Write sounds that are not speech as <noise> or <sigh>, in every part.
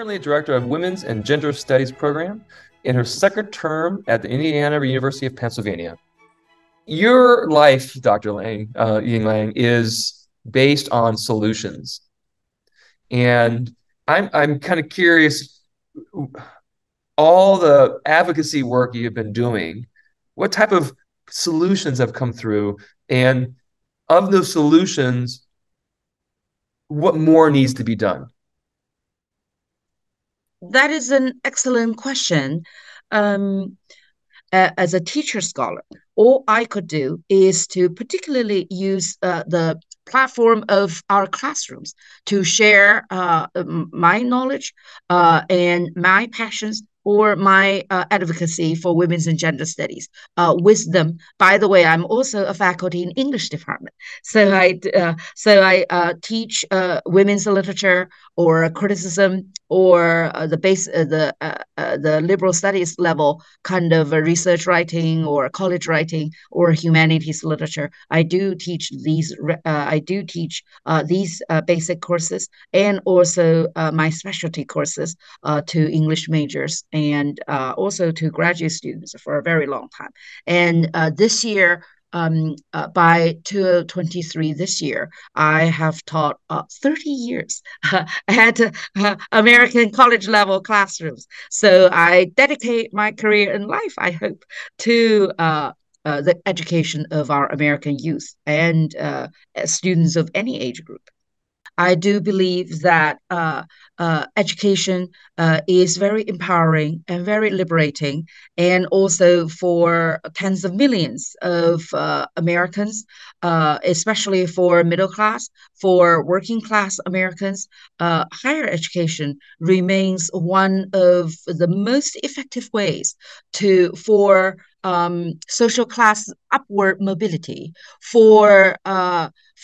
currently director of Women's and Gender Studies program in her second term at the Indiana University of Pennsylvania. Your life, Dr. Lang, uh, Ying Lang, is based on solutions. And I'm, I'm kind of curious all the advocacy work you've been doing, what type of solutions have come through? And of those solutions, what more needs to be done? That is an excellent question. Um, as a teacher scholar, all I could do is to particularly use uh, the platform of our classrooms to share uh, my knowledge uh, and my passions or my uh, advocacy for women's and gender studies uh, them. By the way, I'm also a faculty in English department, so I uh, so I uh, teach uh, women's literature or criticism or uh, the base the the liberal studies level kind of research writing or college writing or humanities literature. I do teach these. I do teach these basic courses and also my specialty courses to English majors and uh, also to graduate students for a very long time. And uh, this year, um, uh, by 2023 this year, I have taught uh, 30 years <laughs> at uh, American college level classrooms. So I dedicate my career in life, I hope, to uh, the education of our American youth and students of any age group. I do believe that uh, uh, education uh, is very empowering and very liberating, and also for tens of millions of uh, Americans, uh, especially for middle class, for working class Americans, uh, higher education remains one of the most effective ways to for um, social class upward mobility, for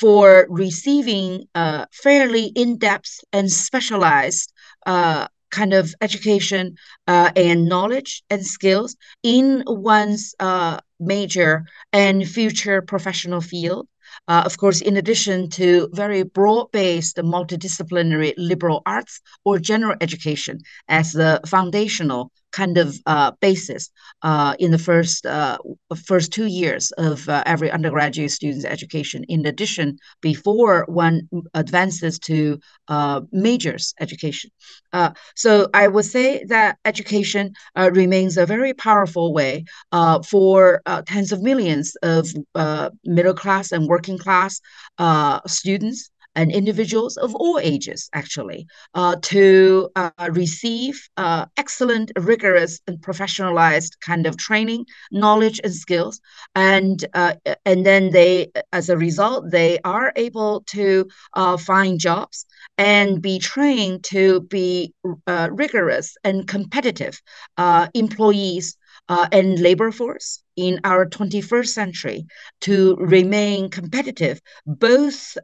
for receiving uh, fairly in-depth and specialized uh, kind of education uh, and knowledge and skills in one's uh, major and future professional field. Uh, of course, in addition to very broad-based multidisciplinary liberal arts or general education as the foundational kind of uh, basis uh, in the first uh, first two years of uh, every undergraduate student's education. In addition, before one advances to uh, majors education, uh, so I would say that education remains a very powerful way for tens of millions of middle class and working class students and individuals of all ages, actually, uh, to uh, receive uh, excellent, rigorous, and professionalized kind of training, knowledge, and skills, and uh, and then they, as a result, they are able to uh, find jobs and be trained to be uh, rigorous and competitive employees. and labor force in our 21st century to remain competitive, both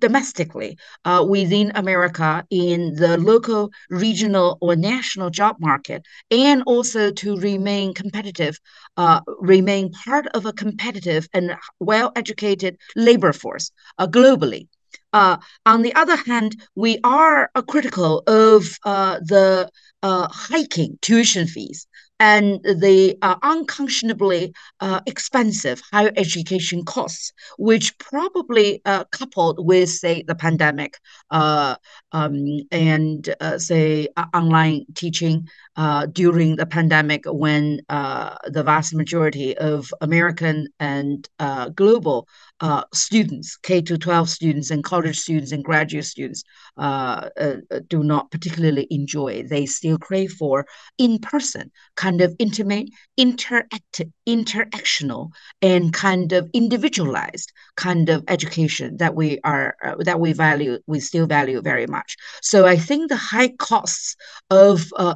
domestically uh, within America in the local, regional, or national job market, and also to remain competitive, uh, remain part of a competitive and well educated labor force uh, globally. Uh, on the other hand, we are critical of uh, the uh, hiking tuition fees and the uh, unconscionably uh, expensive higher education costs, which probably uh, coupled with, say, the pandemic uh, um, and, uh, say, online teaching uh, during the pandemic when the vast majority of American and global uh, students, K to 12 students, and college students and graduate students uh, uh, do not particularly enjoy. They still crave for in person, kind of intimate, interactive, interactional, and kind of individualized kind of education that we are uh, that we value, we still value very much. So I think the high costs of uh,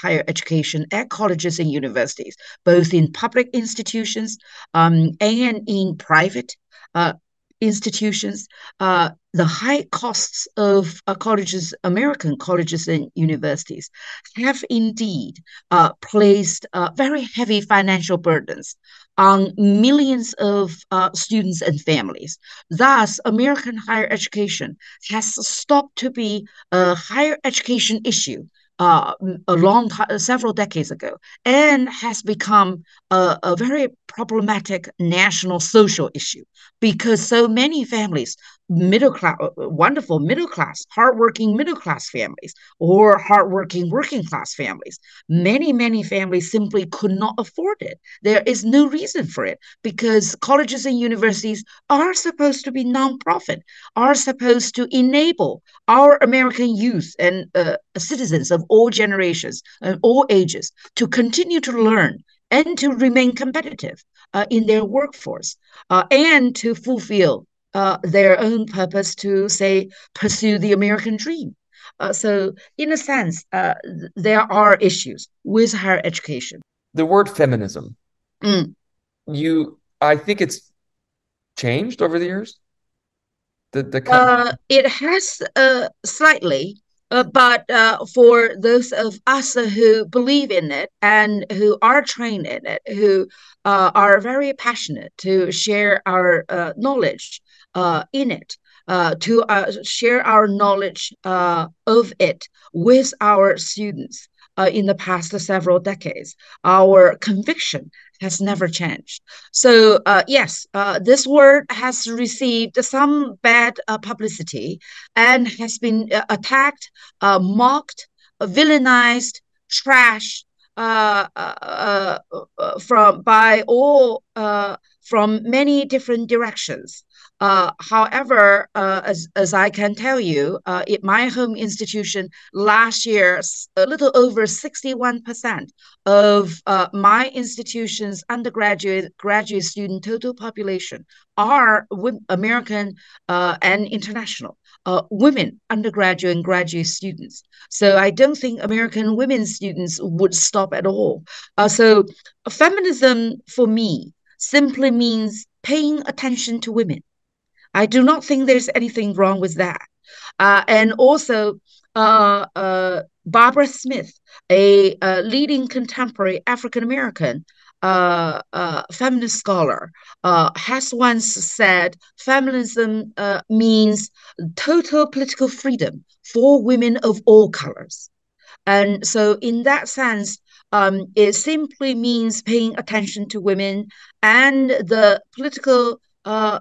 Higher education at colleges and universities, both in public institutions um, and in private uh, institutions, uh, the high costs of uh, colleges, American colleges and universities, have indeed uh, placed uh, very heavy financial burdens on millions of uh, students and families. Thus, American higher education has stopped to be a higher education issue uh, a long time, several decades ago, and has become a, a, very problematic national social issue because so many families middle class, uh, uh, wonderful middle class, hardworking middle class families, or hardworking working class families. Many, many families simply could not afford it. There is no reason for it because colleges and universities are supposed to be nonprofit, are supposed to enable our American youth and uh, citizens of all generations and all ages to continue to learn and to remain competitive uh, in their workforce uh, and to fulfill uh, their own purpose to say pursue the American dream. Uh, so, in a sense, uh, there are issues with higher education. The word feminism, mm. you, I think it's changed over the years. The the uh, it has uh, slightly. Uh, but uh, for those of us who believe in it and who are trained in it, who uh, are very passionate to share our uh, knowledge uh, in it, uh, to share our knowledge of it with our students uh, in the past several decades. Our conviction has never changed. So, uh, yes, uh, this word has received some bad uh, publicity and has been uh, attacked, mocked, villainized, trashed. from by all from many different directions. Uh, however, uh, as, as I can tell you, uh, at my home institution last year, a little over 61% of uh, my institution's undergraduate graduate student total population are American uh, and international. Uh, women undergraduate and graduate students. So I don't think American women students would stop at all. so feminism for me simply means paying attention to women I do not think there's anything wrong with that. Uh, and also, uh, uh, Barbara Smith, a, a leading contemporary African American uh, uh, feminist scholar, uh, has once said feminism means total political freedom for women of all colors. And so, in that sense, um, it simply means paying attention to women and the political,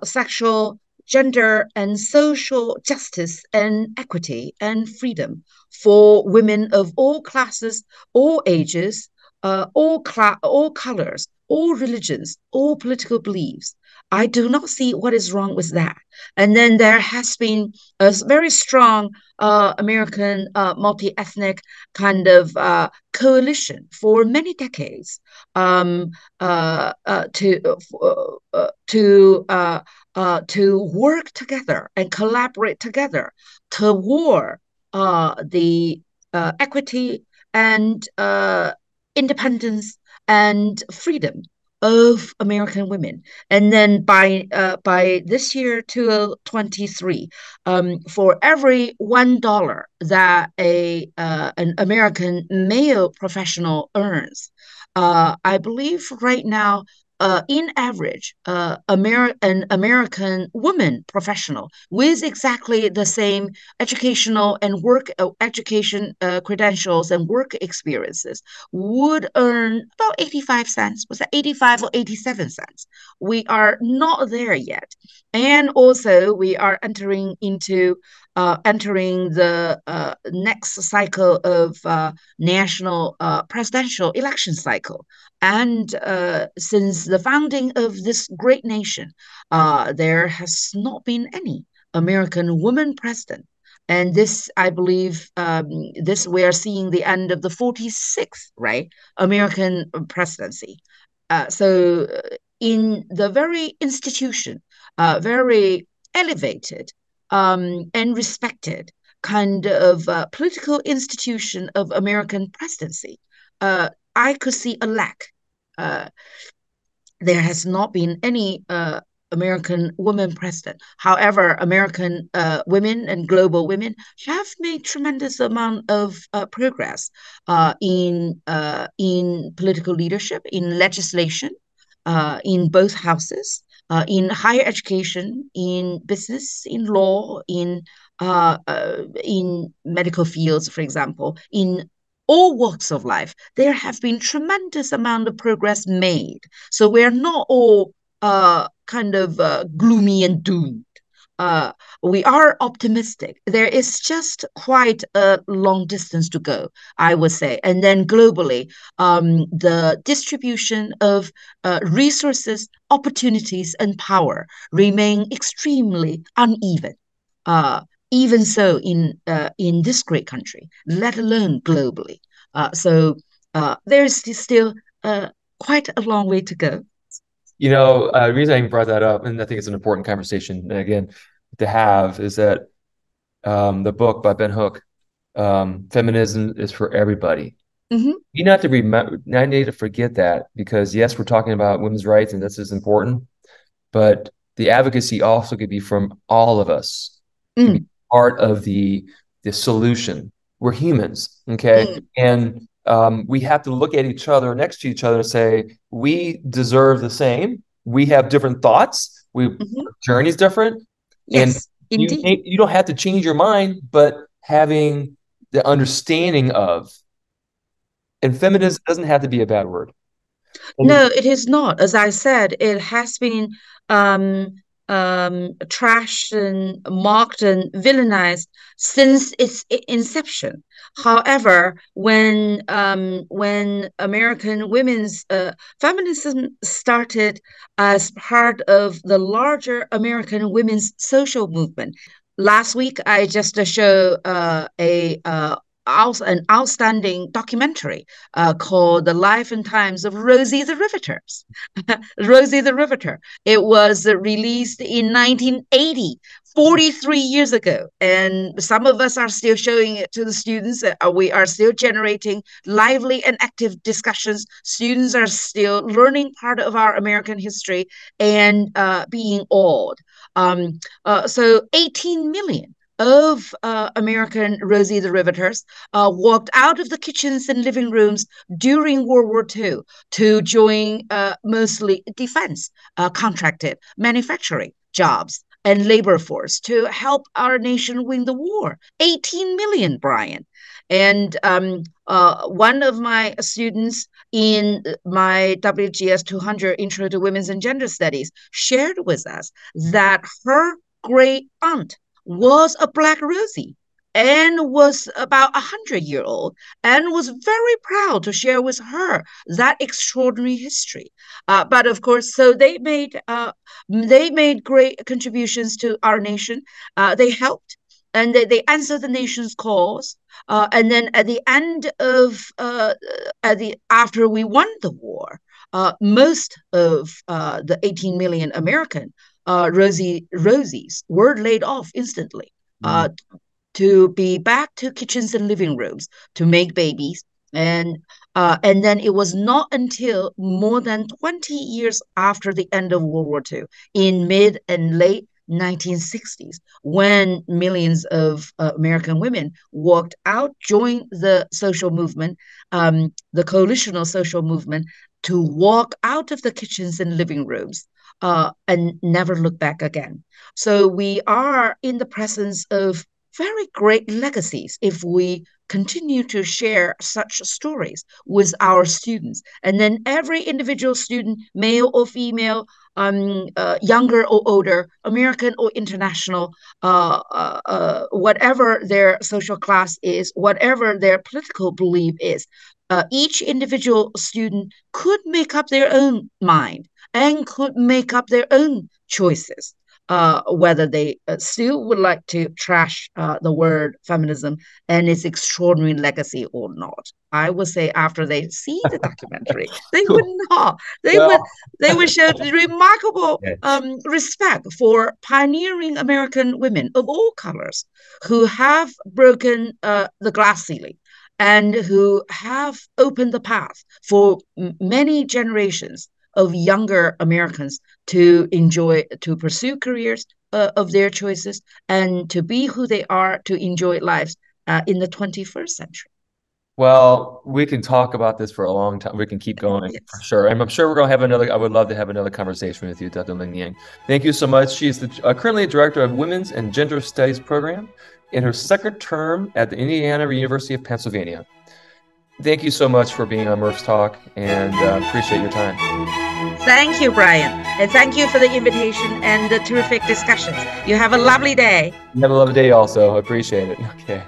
sexual, gender and social justice and equity and freedom for women of all classes, all ages, uh, all, cl- all colors, all religions, all political beliefs. I do not see what is wrong with that. And then there has been a very strong uh, American uh, multi ethnic kind of uh, coalition for many decades um, uh, uh, to, uh, to to work together and collaborate together toward the equity and independence and freedom of American women. And then by uh, by this year, 2023, um, for every one dollar that a uh, an American male professional earns, I believe right now uh, in average, uh, Ameri- an American woman professional with exactly the same educational and work uh, education uh, credentials and work experiences would earn about 85 cents. Was that 85 or 87 cents? We are not there yet. And also, we are entering into uh, entering the uh, next cycle of uh, national uh, presidential election cycle. And uh, since the founding of this great nation, uh, there has not been any American woman president. And this, I believe, um, this we are seeing the end of the 46th, right, American presidency. so, in the very institution, very elevated um, and respected kind of uh, political institution of American presidency, uh, I could see a lack. Uh, there has not been any uh, American woman president. However, American uh, women and global women have made tremendous amount of uh, progress in in political leadership, in legislation, in both houses, uh, in higher education, in business, in law, in uh, uh, in medical fields, for example, in all walks of life, there have been tremendous amount of progress made. So we're not all uh, kind of uh, gloomy and doomed. Uh, we are optimistic. There is just quite a long distance to go, I would say. And then globally, um, the distribution of uh, resources, opportunities, and power remain extremely uneven. Uh, even so, in uh, in this great country, let alone globally. Uh, so uh, there's still quite a long way to go. You know, uh, reason I brought that up, and I think it's an important conversation again to have, is that um, the book by bell hooks, um, "Feminism is for Everybody." Mm-hmm. You not to remember, I need to forget that because yes, we're talking about women's rights, and this is important, but the advocacy also could be from all of us, mm. part of the the solution. We're humans, okay, mm. and um, we have to look at each other next to each other and say we deserve the same we have different thoughts we mm-hmm. journey's different yes and indeed. You, you don't have to change your mind but having the understanding of and feminism doesn't have to be a bad word no it is not as i said it has been um, um, trashed and mocked and villainized since its inception. However, when um, when American women's uh, feminism started as part of the larger American women's social movement, last week I just showed uh, a uh, an outstanding documentary uh, called The Life and Times of Rosie the Riveters. <laughs> Rosie the Riveter. It was released in 1980, 43 years ago. And some of us are still showing it to the students. Uh, we are still generating lively and active discussions. Students are still learning part of our American history and uh, being awed. Um, uh, so 18 million of uh, American Rosie the Riveters uh, walked out of the kitchens and living rooms during World War II to join uh, mostly defense uh, contracted manufacturing jobs and labor force to help our nation win the war. 18 million, Brian. And um, uh, one of my students in my WGS 200 Intro to Women's and Gender Studies shared with us that her great aunt was a black Rosie and was about a hundred year old and was very proud to share with her that extraordinary history. Uh, but of course, so they made uh, they made great contributions to our nation. Uh, they helped and they, they answered the nation's calls. Uh, and then at the end of uh, at the after we won the war, uh, most of the 18 million American uh, Rosie Rosies were laid off instantly uh, mm. to be back to kitchens and living rooms to make babies. And uh, and then it was not until more than 20 years after the end of World War II, in mid and late 1960s, when millions of uh, American women walked out, joined the social movement, um, the coalitional social movement, to walk out of the kitchens and living rooms uh, and never look back again. So we are in the presence of very great legacies if we continue to share such stories with our students. And then every individual student, male or female, um, uh, younger or older, American or international, uh, uh, uh whatever their social class is, whatever their political belief is, uh, each individual student could make up their own mind and could make up their own choices. Uh, whether they uh, still would like to trash uh, the word feminism and its extraordinary legacy or not. I would say after they see the documentary, <laughs> they would not. They well, would they would show <laughs> remarkable um, respect for pioneering American women of all colors who have broken uh, the glass ceiling and who have opened the path for many generations of younger Americans to enjoy, to pursue careers uh, of their choices and to be who they are, to enjoy lives uh, in the 21st century. Well, we can talk about this for a long time. We can keep <laughs> going yes. for sure. And I'm sure we're going to have another, I would love to have another conversation with you, Dr. Ling Yang. Thank you so much. She's the, uh, currently director of Women's and Gender Studies Program in her second term at the Indiana University of Pennsylvania. Thank you so much for being on Murph's Talk and uh, appreciate your time. Thank you, Brian. And thank you for the invitation and the terrific discussions. You have a lovely day. You have a lovely day also. I appreciate it. Okay.